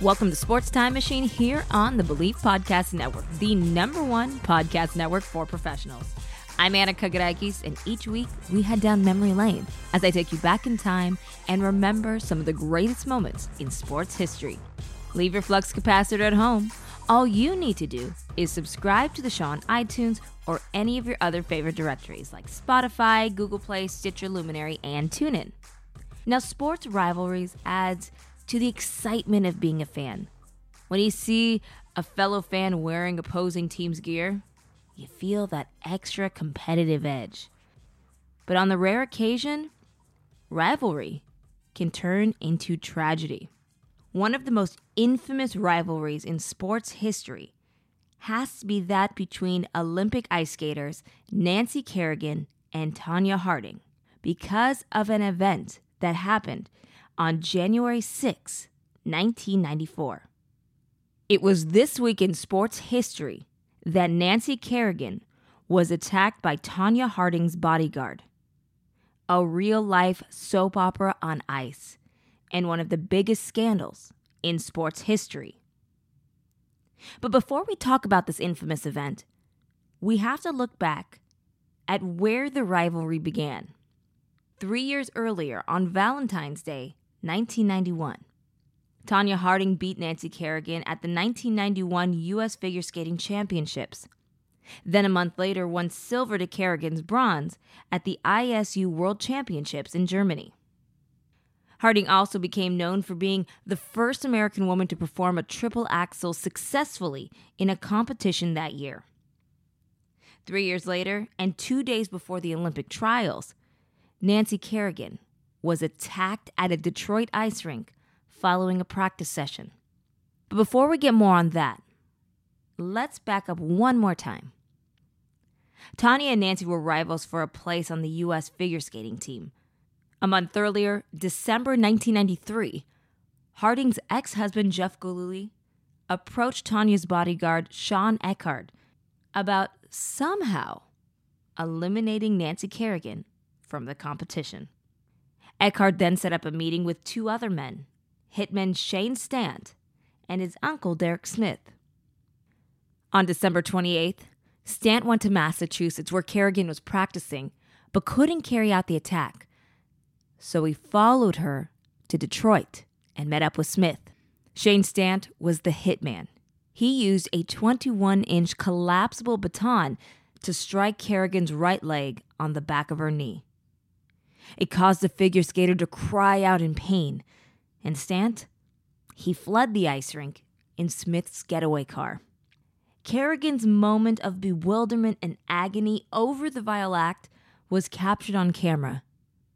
Welcome to Sports Time Machine here on the Bleav Podcast Network, the number one podcast network for professionals. I'm Anna Kagarakis, and each week we head down memory lane as I take you back in time and remember some of the greatest moments in sports history. Leave your flux capacitor at home. All you need to do is subscribe to the show on iTunes or any of your other favorite directories like Spotify, Google Play, Stitcher, Luminary, and TuneIn. Now, sports rivalries adds to the excitement of being a fan. When you see a fellow fan wearing opposing team's gear, you feel that extra competitive edge. But on the rare occasion, rivalry can turn into tragedy. One of the most infamous rivalries in sports history has to be that between Olympic ice skaters Nancy Kerrigan and Tonya Harding because of an event that happened on January 6, 1994. It was this week in sports history that Nancy Kerrigan was attacked by Tonya Harding's bodyguard. A real life soap opera on ice, and one of the biggest scandals in sports history. But before we talk about this infamous event, we have to look back at where the rivalry began. Three years earlier, on Valentine's Day, 1991. Tonya Harding beat Nancy Kerrigan at the 1991 U.S. Figure Skating Championships. Then a month later, won silver to Kerrigan's bronze at the ISU World Championships in Germany. Harding also became known for being the first American woman to perform a triple axel successfully in a competition that year. Three years later, and two days before the Olympic trials, Nancy Kerrigan was attacked at a Detroit ice rink following a practice session. But before we get more on that, let's back up one more time. Tonya and Nancy were rivals for a place on the U.S. figure skating team. A month earlier, December 1993, Harding's ex husband Jeff Gillooly approached Tonya's bodyguard Shawn Eckardt about somehow eliminating Nancy Kerrigan from the competition. Eckardt then set up a meeting with two other men, hitman Shane Stant and his uncle Derrick Smith. On December 28th, Stant went to Massachusetts where Kerrigan was practicing but couldn't carry out the attack. So he followed her to Detroit and met up with Smith. Shane Stant was the hitman. He used a 21 inch collapsible baton to strike Kerrigan's right leg on the back of her knee. It caused the figure skater to cry out in pain. And Stant? He fled the ice rink in Smith's getaway car. Kerrigan's moment of bewilderment and agony over the vile act was captured on camera.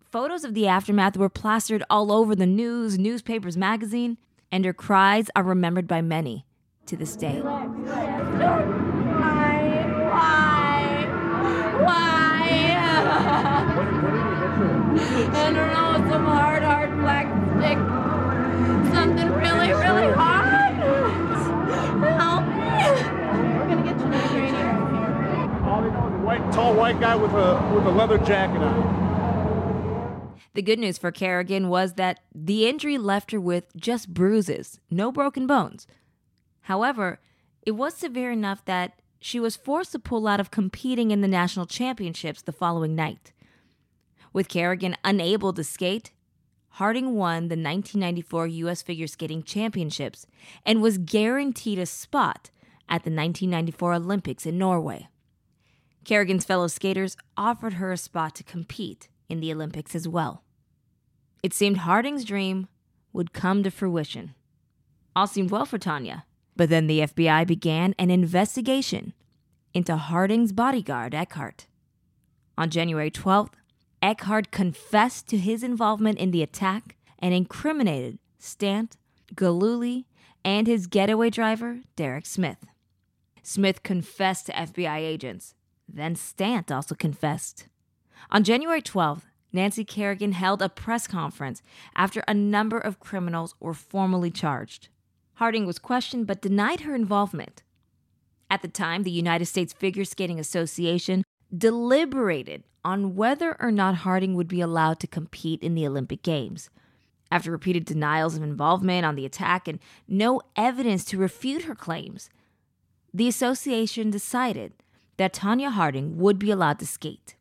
Photos of the aftermath were plastered all over the news, newspapers, magazine, and her cries are remembered by many to this day. I don't know, some hard, hard black stick. Something really, really hard. Help me. We're gonna get you to train here. All they know is a white, tall white guy with a with a leather jacket on. The good news for Kerrigan was that the injury left her with just bruises, no broken bones. However, it was severe enough that she was forced to pull out of competing in the national championships the following night. With Kerrigan unable to skate, Harding won the 1994 U.S. Figure Skating Championships and was guaranteed a spot at the 1994 Olympics in Norway. Kerrigan's fellow skaters offered her a spot to compete in the Olympics as well. It seemed Harding's dream would come to fruition. All seemed well for Tonya, but then the FBI began an investigation into Harding's bodyguard, Eckardt. On January 12th, Eckardt confessed to his involvement in the attack and incriminated Stant, Gillooly, and his getaway driver, Derrick Smith. Smith confessed to FBI agents. Then Stant also confessed. On January 12th, Nancy Kerrigan held a press conference after a number of criminals were formally charged. Harding was questioned but denied her involvement. At the time, the United States Figure Skating Association deliberated on whether or not Harding would be allowed to compete in the Olympic Games. After repeated denials of involvement on the attack and no evidence to refute her claims, the association decided that Tonya Harding would be allowed to skate.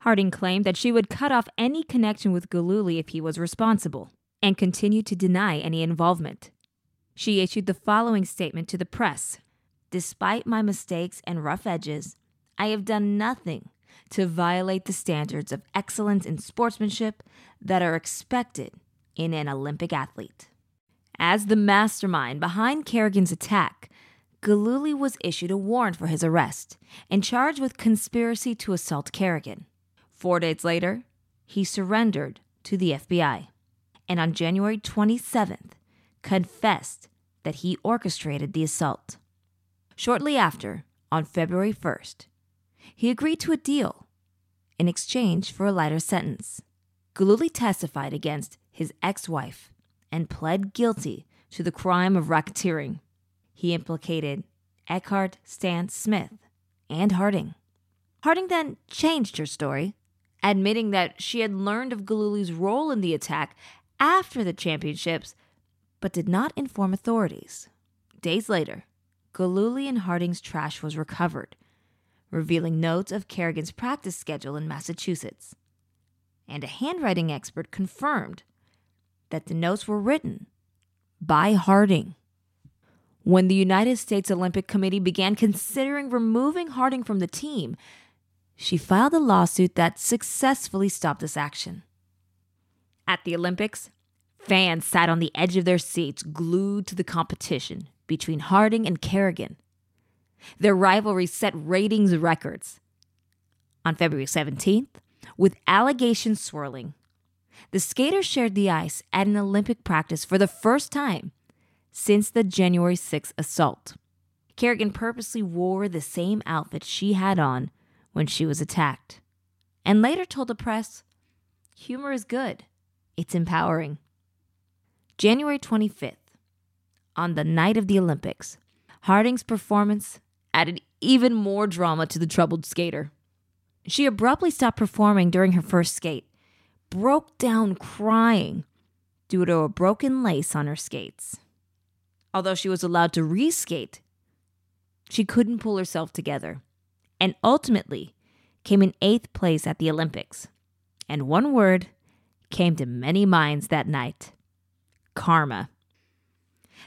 Harding claimed that she would cut off any connection with Gillooly if he was responsible, and continued to deny any involvement. She issued the following statement to the press Despite my mistakes and rough edges, I have done nothing to violate the standards of excellence in sportsmanship that are expected in an Olympic athlete. As the mastermind behind Kerrigan's attack, Gillooly was issued a warrant for his arrest and charged with conspiracy to assault Kerrigan. Four days later, he surrendered to the FBI and on January 27th confessed that he orchestrated the assault. Shortly after, on February 1st, he agreed to a deal in exchange for a lighter sentence. Gillooly testified against his ex wife and pled guilty to the crime of racketeering. He implicated Eckardt Stant Smith and Harding. Harding then changed her story, admitting that she had learned of Gillooly's role in the attack after the championships, but did not inform authorities. Days later, Gillooly and Harding's trash was recovered, revealing notes of Kerrigan's practice schedule in Massachusetts. And a handwriting expert confirmed that the notes were written by Harding. When the United States Olympic Committee began considering removing Harding from the team, she filed a lawsuit that successfully stopped this action. At the Olympics, fans sat on the edge of their seats, glued to the competition between Harding and Kerrigan. Their rivalry set ratings records. On February 17th, with allegations swirling, the skaters shared the ice at an Olympic practice for the first time since the January 6th assault. Kerrigan purposely wore the same outfit she had on when she was attacked, and later told the press humor is good, it's empowering. January 25th, on the night of the Olympics, Harding's performance added even more drama to the troubled skater. She abruptly stopped performing during her first skate, broke down crying due to a broken lace on her skates. Although she was allowed to reskate, she couldn't pull herself together and ultimately came in eighth place at the Olympics. And one word came to many minds that night karma.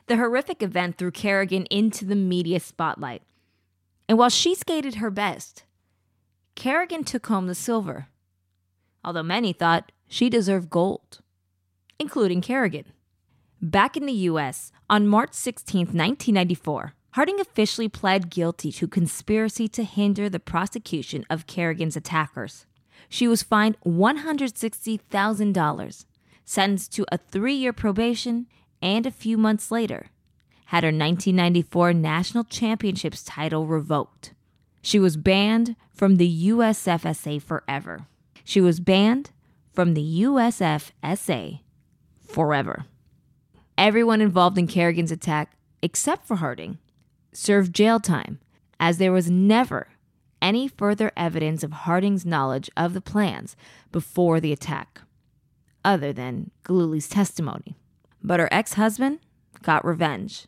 The horrific event threw Kerrigan into the media spotlight and while she skated her best, Kerrigan took home the silver, although many thought she deserved gold, including Kerrigan. Back in the US, on March 16, 1994, Harding officially pled guilty to conspiracy to hinder the prosecution of Kerrigan's attackers. She was fined $160,000, sentenced to a three year probation, and a few months later, had her 1994 National Championships title revoked. She was banned from the USFSA forever. She was banned from the USFSA forever. Everyone involved in Kerrigan's attack, except for Harding, served jail time, as there was never any further evidence of Harding's knowledge of the plans before the attack, other than Gillooly's testimony. But her ex husband got revenge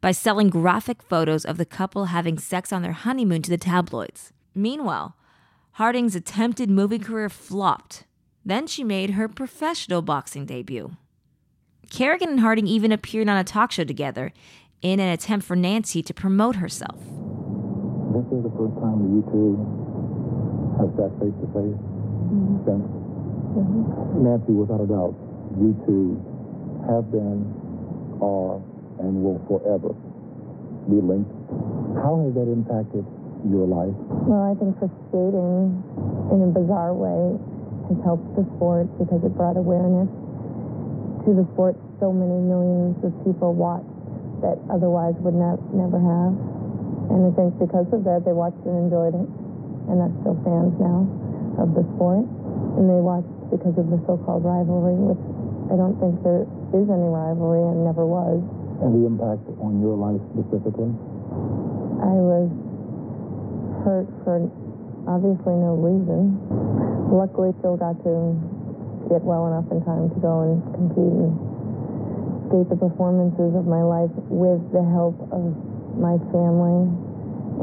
by selling graphic photos of the couple having sex on their honeymoon to the tabloids. Meanwhile, Harding's attempted movie career flopped. Then she made her professional boxing debut. Kerrigan and Harding even appeared on a talk show together in an attempt for Nancy to promote herself. This is the first time that you two have sat face to face since. Mm-hmm. Nancy, without a doubt, you two have been, are, and will forever be linked. How has that impacted your life? Well, I think for skating, in a bizarre way, has helped the sport because it brought awareness to the sport so many millions of people watched that otherwise would not never have. And I think because of that, they watched and enjoyed it. And that's still fans now of the sport. And they watched because of the so-called rivalry, which I don't think there is any rivalry and never was. And the impact on your life specifically? I was hurt for obviously no reason. Luckily, still got to get well enough in time to go and compete and skate the performances of my life with the help of my family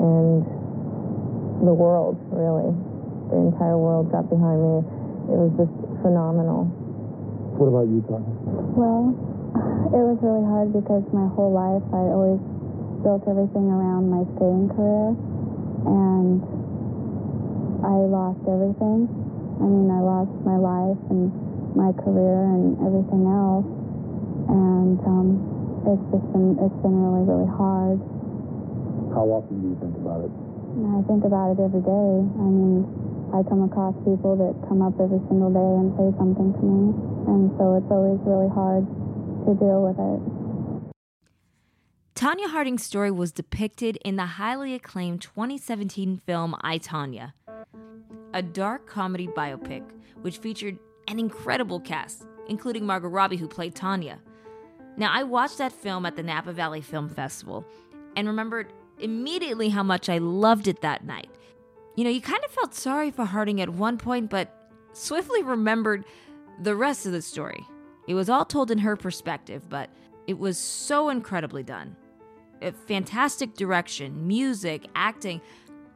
and the world, really. The entire world got behind me. It was just phenomenal. What about you, Tonya? Well, it was really hard because my whole life I always built everything around my skating career, and I lost everything. I mean, I lost my life and my career and everything else, and um, it's just been it's been really really hard. How often do you think about it? I think about it every day. I mean, I come across people that come up every single day and say something to me, and so it's always really hard to deal with it. Tonya Harding's story was depicted in the highly acclaimed 2017 film I, Tonya, a dark comedy biopic which featured an incredible cast, including Margot Robbie, who played Tonya. Now, I watched that film at the Napa Valley Film Festival and remembered immediately how much I loved it that night. You know, you kind of felt sorry for Harding at one point, but swiftly remembered the rest of the story. It was all told in her perspective, but it was so incredibly done. A fantastic direction, music, acting.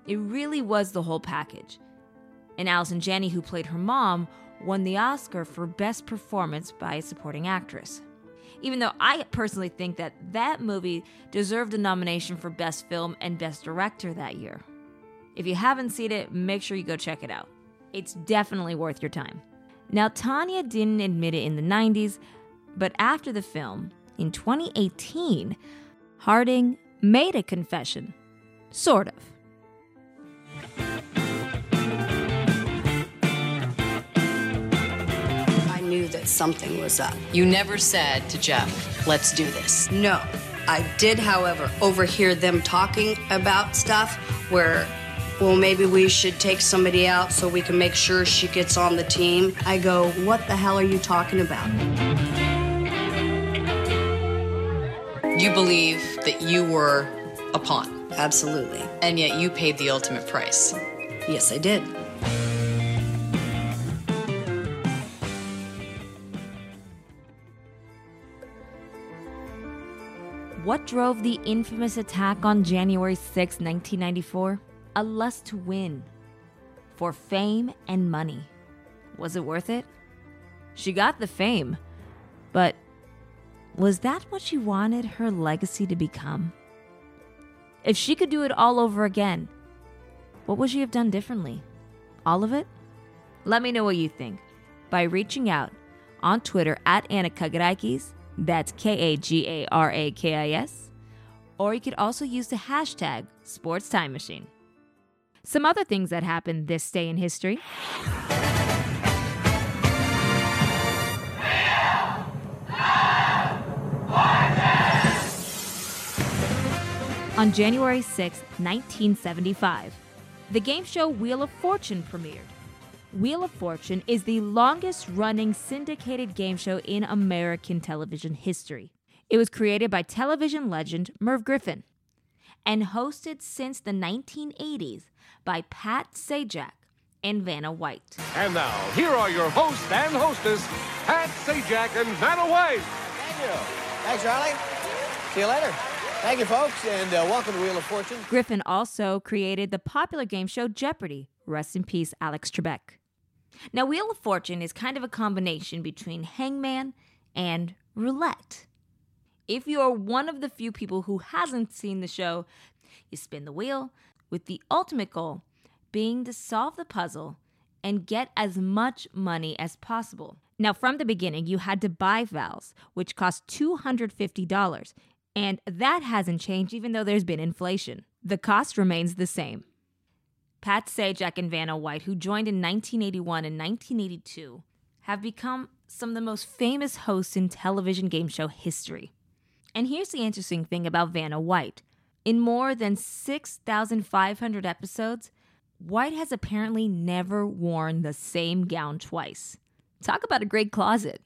It really was the whole package. And Allison Janney, who played her mom, won the Oscar for Best Performance by a Supporting Actress. Even though I personally think that that movie deserved a nomination for Best Film and Best Director that year. If you haven't seen it, make sure you go check it out. It's definitely worth your time. Now, Tonya didn't admit it in the 90s, but after the film, in 2018, Harding made a confession. Sort of. I knew that something was up. You never said to Jeff, let's do this. No. I did, however, overhear them talking about stuff where, well, maybe we should take somebody out so we can make sure she gets on the team. I go, what the hell are you talking about? You believe that you were a pawn, Absolutely. and yet you paid the ultimate price. Yes, I did. What drove the infamous attack on January 6, 1994? A lust to win. For fame and money. Was it worth it? She got the fame, but was that what she wanted her legacy to become? If she could do it all over again, what would she have done differently? All of it? Let me know what you think by reaching out on Twitter at Anna Kagarakis, that's K A G A R A K I S, or you could also use the hashtag Sports Time Machine. Some other things that happened this day in history. On January 6, 1975, the game show Wheel of Fortune premiered. Wheel of Fortune is the longest running syndicated game show in American television history. It was created by television legend Merv Griffin and hosted since the 1980s by Pat Sajak and Vanna White. And now, here are your host and hostess, Pat Sajak and Vanna White. Thank you. Thanks, Charlie. See you later. Thank you, folks, and uh, welcome to Wheel of Fortune. Griffin also created the popular game show Jeopardy! Rest in peace, Alex Trebek. Now, Wheel of Fortune is kind of a combination between Hangman and Roulette. If you are one of the few people who hasn't seen the show, you spin the wheel with the ultimate goal being to solve the puzzle and get as much money as possible. Now, from the beginning, you had to buy vowels, which cost $250, and that hasn't changed even though there's been inflation. The cost remains the same. Pat Sajak and Vanna White, who joined in 1981 and 1982, have become some of the most famous hosts in television game show history. And here's the interesting thing about Vanna White. In more than 6,500 episodes, White has apparently never worn the same gown twice. Talk about a great closet.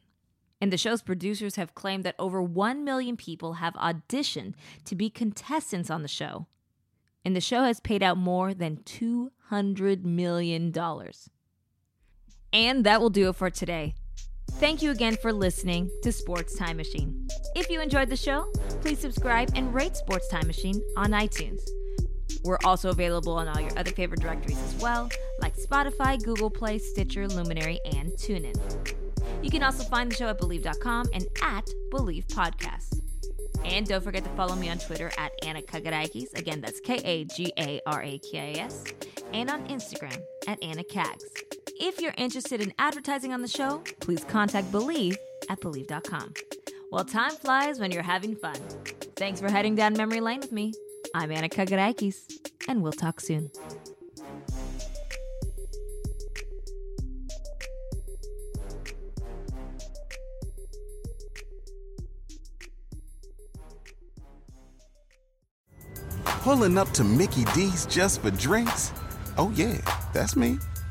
And the show's producers have claimed that over 1 million people have auditioned to be contestants on the show. And the show has paid out more than $200 million. And that will do it for today. Thank you again for listening to Sports Time Machine. If you enjoyed the show, please subscribe and rate Sports Time Machine on iTunes. We're also available on all your other favorite directories as well, like Spotify, Google Play, Stitcher, Luminary, and TuneIn. You can also find the show at Bleav.com and at Bleav Podcasts. And don't forget to follow me on Twitter at Anna Kagarakis. Again, that's K A G A R A K I S. And on Instagram at Anna Kags. If you're interested in advertising on the show, please contact Bleav at Bleav.com. Well, time flies when you're having fun. Thanks for heading down memory lane with me. I'm Anna Kagarakis, and we'll talk soon. Pulling up to Mickey D's just for drinks? Oh, yeah, that's me.